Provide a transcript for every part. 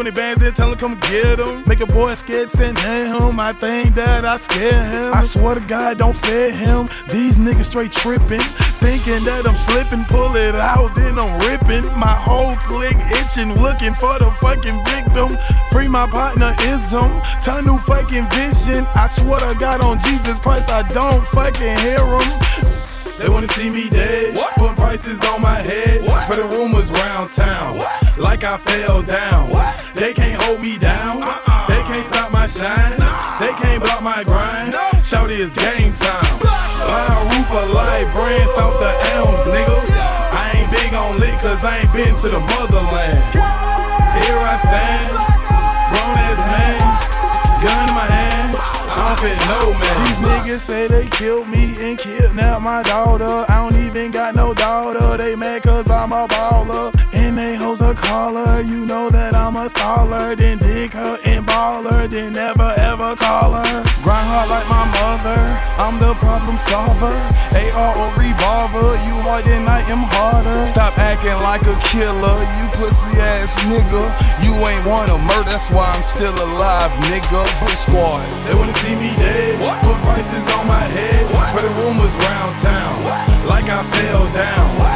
20 bands in, tell him come get him. Make a boy scared, send him. I think that I scare him. I swear to God, don't fear him. These niggas straight tripping. Thinking that I'm slipping, pull it out, then I'm ripping. My whole clique itching, looking for the fucking victim. Free my partner ism, tunnel fucking vision. I swear to God on Jesus Christ, I don't fucking hear him. They wanna see me dead. What? Put prices on my head. What? Spreading rumors round town. What? Like I fell down. What? Hold me down. Uh-uh. They can't stop my shine. Nah. They can't block my grind. No. Shout it's game time. Buy a roof of light, brands off the elms, nigga. I ain't big on lit cause I ain't been to the motherland. Here I stand, grown ass man, gun in my hand. I don't fit no man. These niggas say they killed me and kidnapped my daughter. I don't even got no daughter. They mad cause I'm a baller. And they hoes caller. You know that I'm a staller. Then dig her and ball her. Then never ever call her. Grind hard like my mother. I'm the problem solver. AR or revolver. You hard then I am harder. Stop acting like a killer. You pussy ass nigga. You ain't wanna murder. That's why I'm still alive, nigga. Brick squad. They wanna see me dead. What? Put prices on my head. What? Spreading rumors round town. What? Like I fell down. What?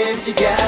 If you got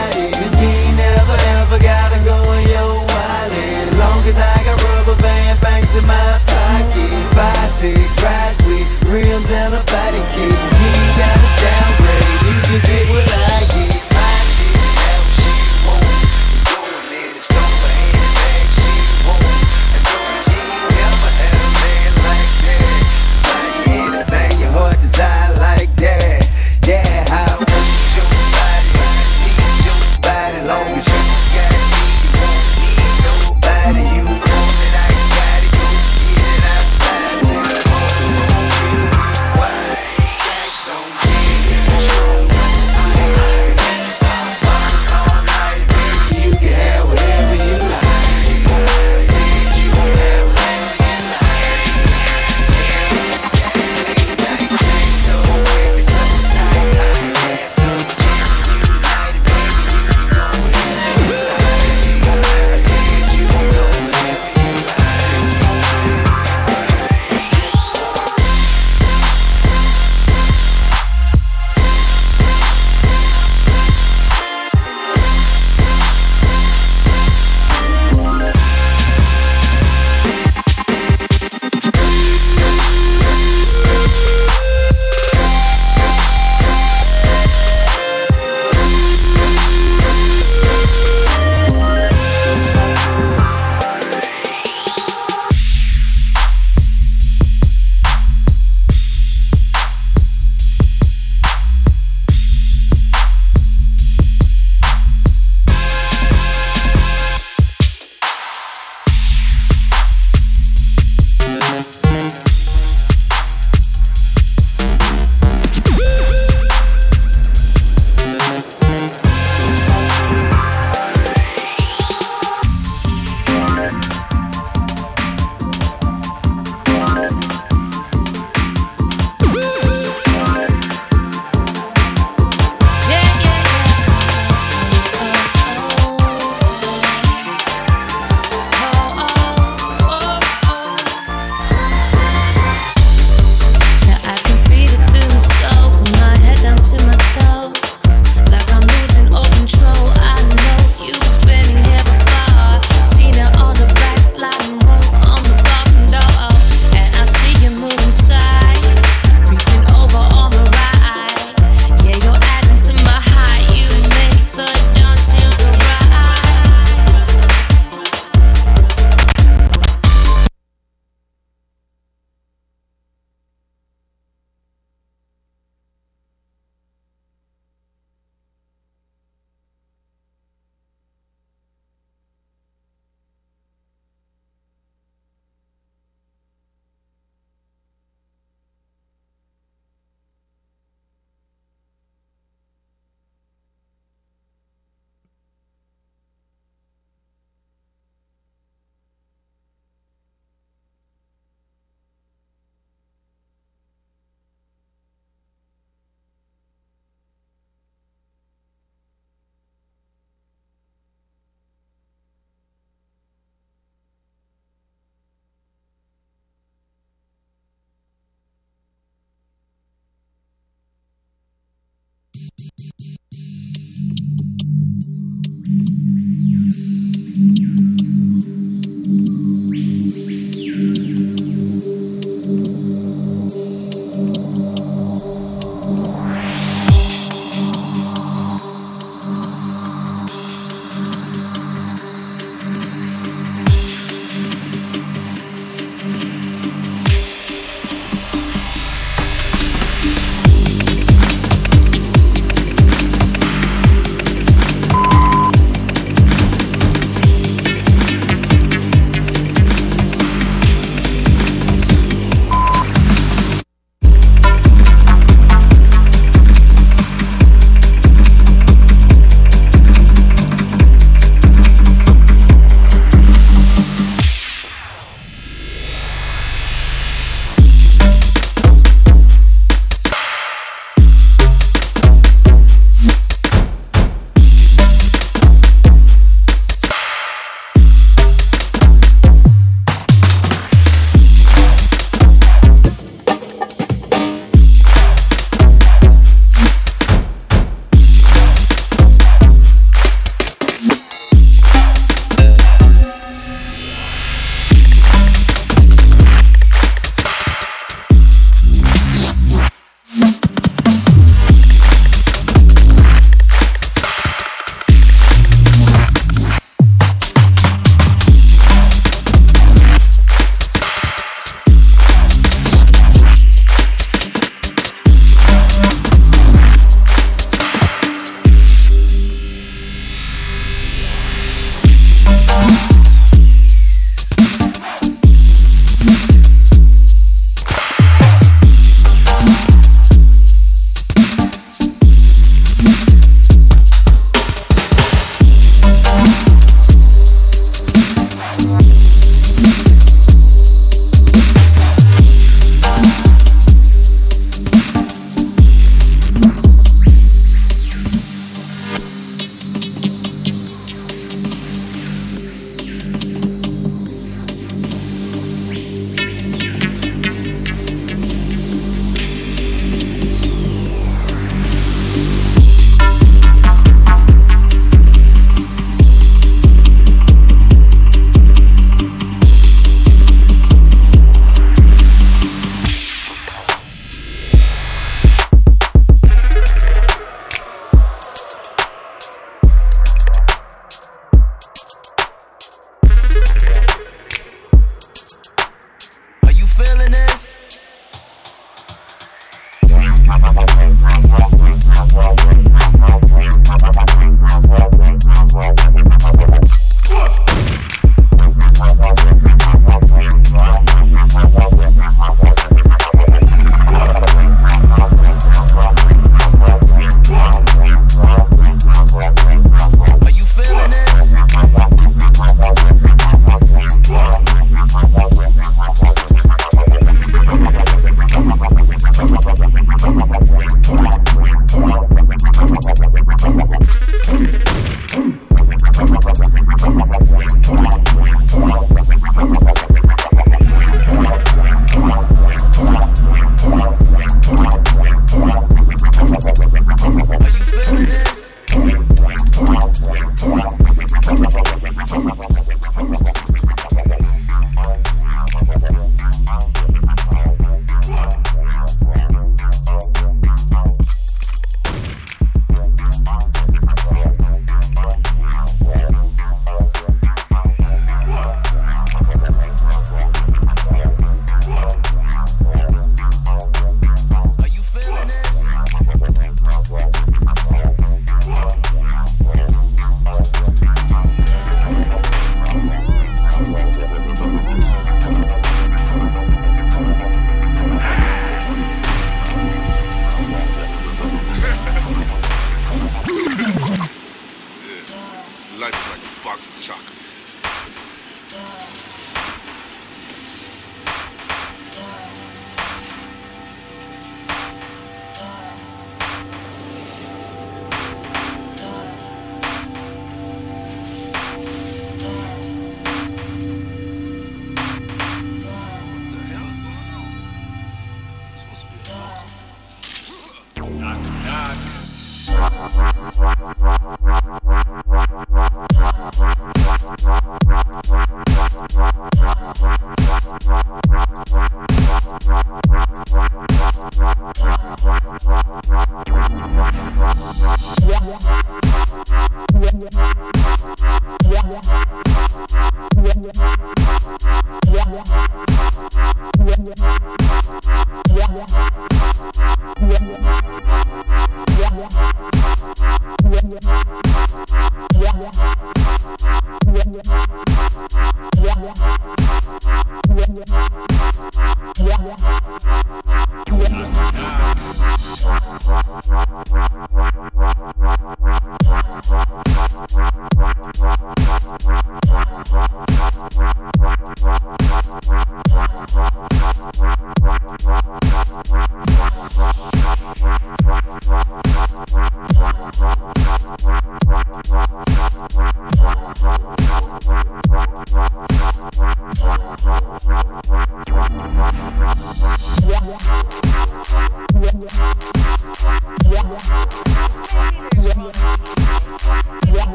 you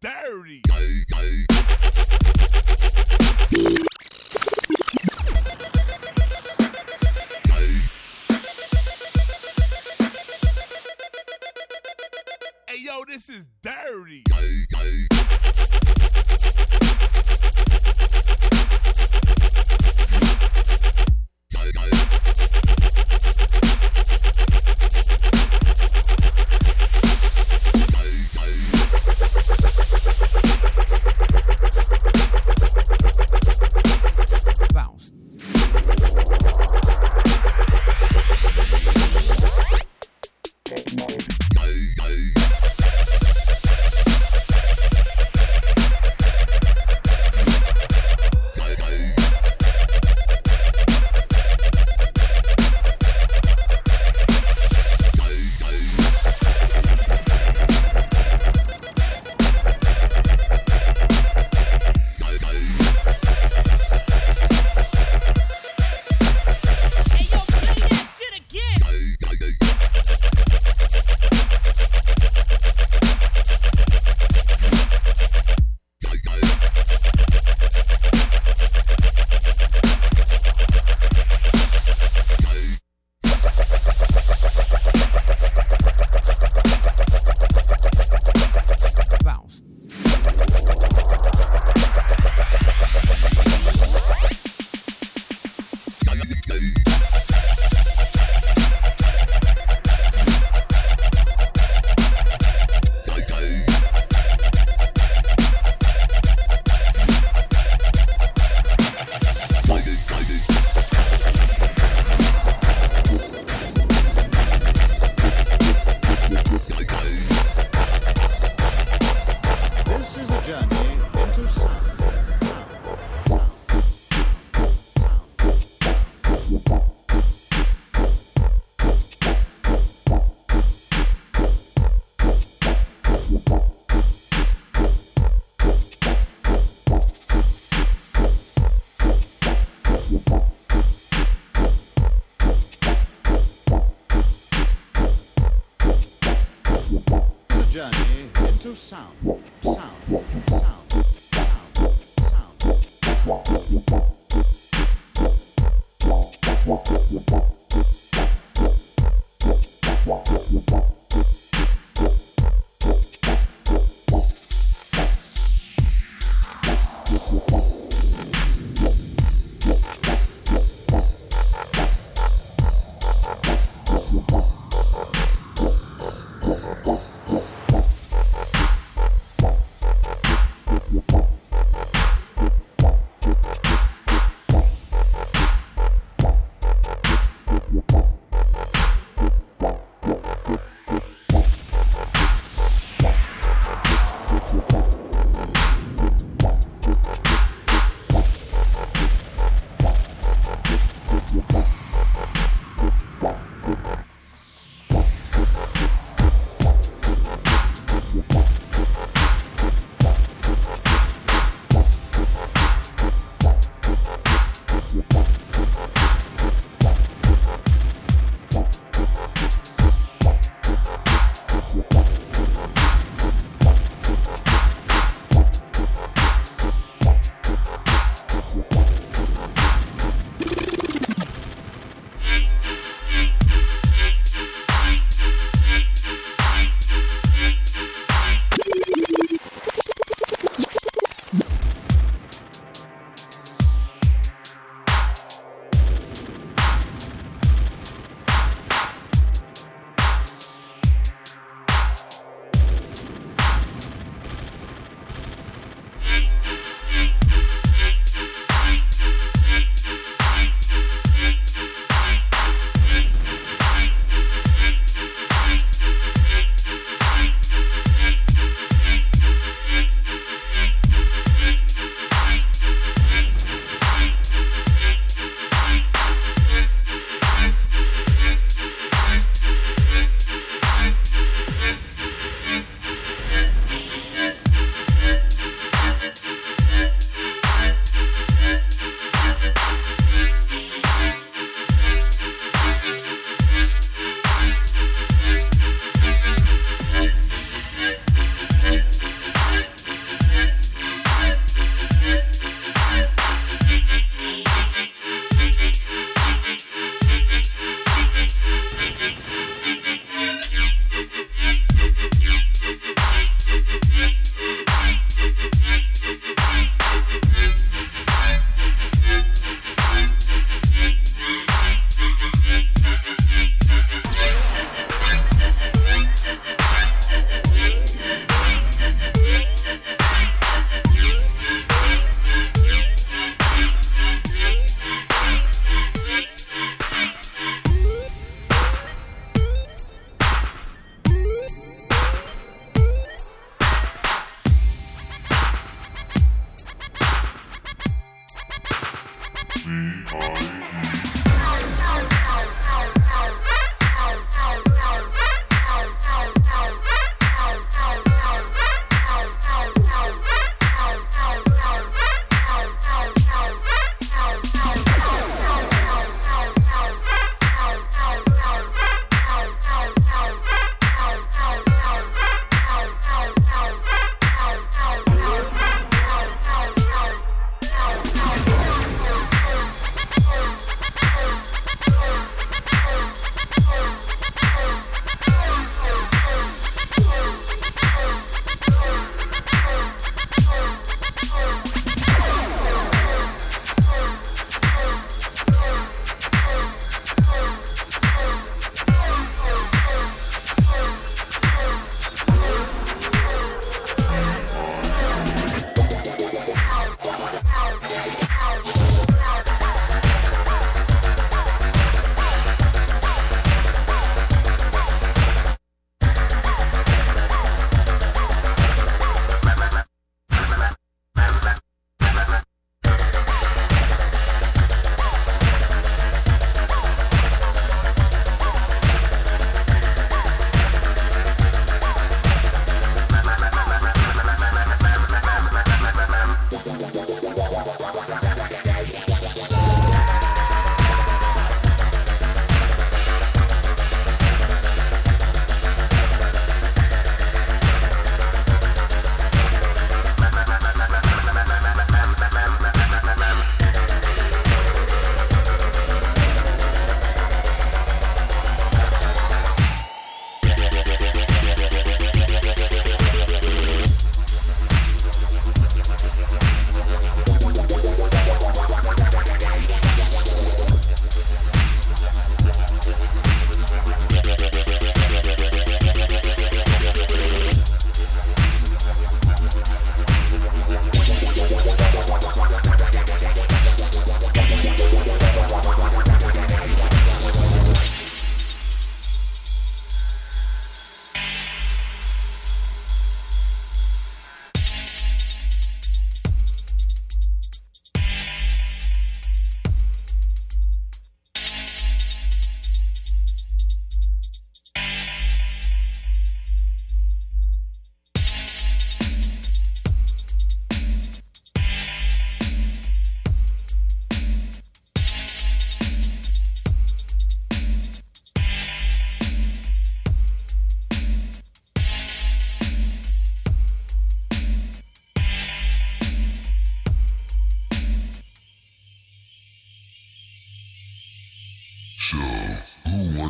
Bounce.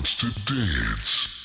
Wants to? Dance.